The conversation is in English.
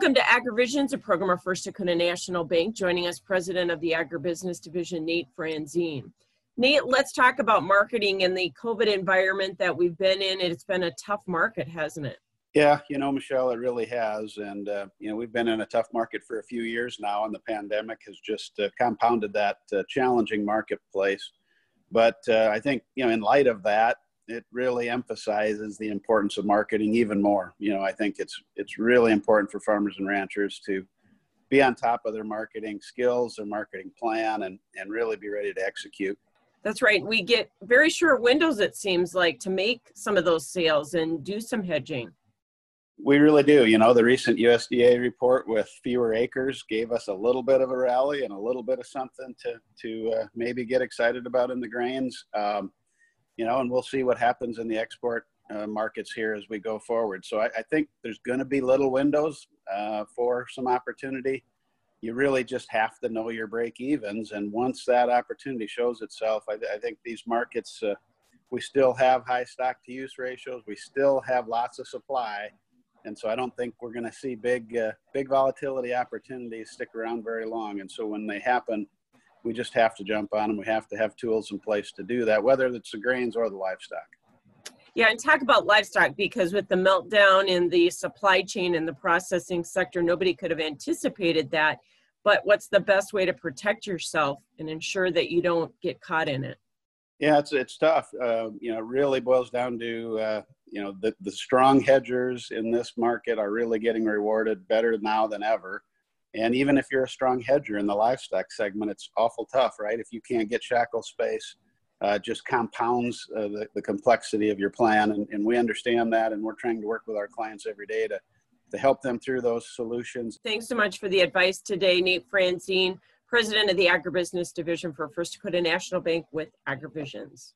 Welcome to AgriVisions, a program of First Dakota National Bank. Joining us, President of the Agribusiness Division, Nate Franzén. Nate, let's talk about marketing in the COVID environment that we've been in. It's been a tough market, hasn't it? Yeah, you know, Michelle, it really has. And, uh, you know, we've been in a tough market for a few years now, and the pandemic has just uh, compounded that uh, challenging marketplace. But uh, I think, you know, in light of that, it really emphasizes the importance of marketing even more. You know, I think it's it's really important for farmers and ranchers to be on top of their marketing skills, their marketing plan, and and really be ready to execute. That's right. We get very short windows, it seems like, to make some of those sales and do some hedging. We really do. You know, the recent USDA report with fewer acres gave us a little bit of a rally and a little bit of something to to uh, maybe get excited about in the grains. Um, you know, and we'll see what happens in the export uh, markets here as we go forward. So I, I think there's going to be little windows uh, for some opportunity. You really just have to know your break evens, and once that opportunity shows itself, I, I think these markets. Uh, we still have high stock to use ratios. We still have lots of supply, and so I don't think we're going to see big, uh, big volatility opportunities stick around very long. And so when they happen, we just have to jump on them. We have to have tools in place to do that, whether it's the grains or the livestock. Yeah, and talk about livestock because with the meltdown in the supply chain and the processing sector, nobody could have anticipated that. But what's the best way to protect yourself and ensure that you don't get caught in it? Yeah, it's it's tough. Uh, you know, it really boils down to uh, you know the the strong hedgers in this market are really getting rewarded better now than ever. And even if you're a strong hedger in the livestock segment, it's awful tough, right? If you can't get shackle space, uh, just compounds uh, the, the complexity of your plan. And, and we understand that, and we're trying to work with our clients every day to, to help them through those solutions. Thanks so much for the advice today, Nate Franzén, President of the Agribusiness Division for First Dakota National Bank with AgriVisions.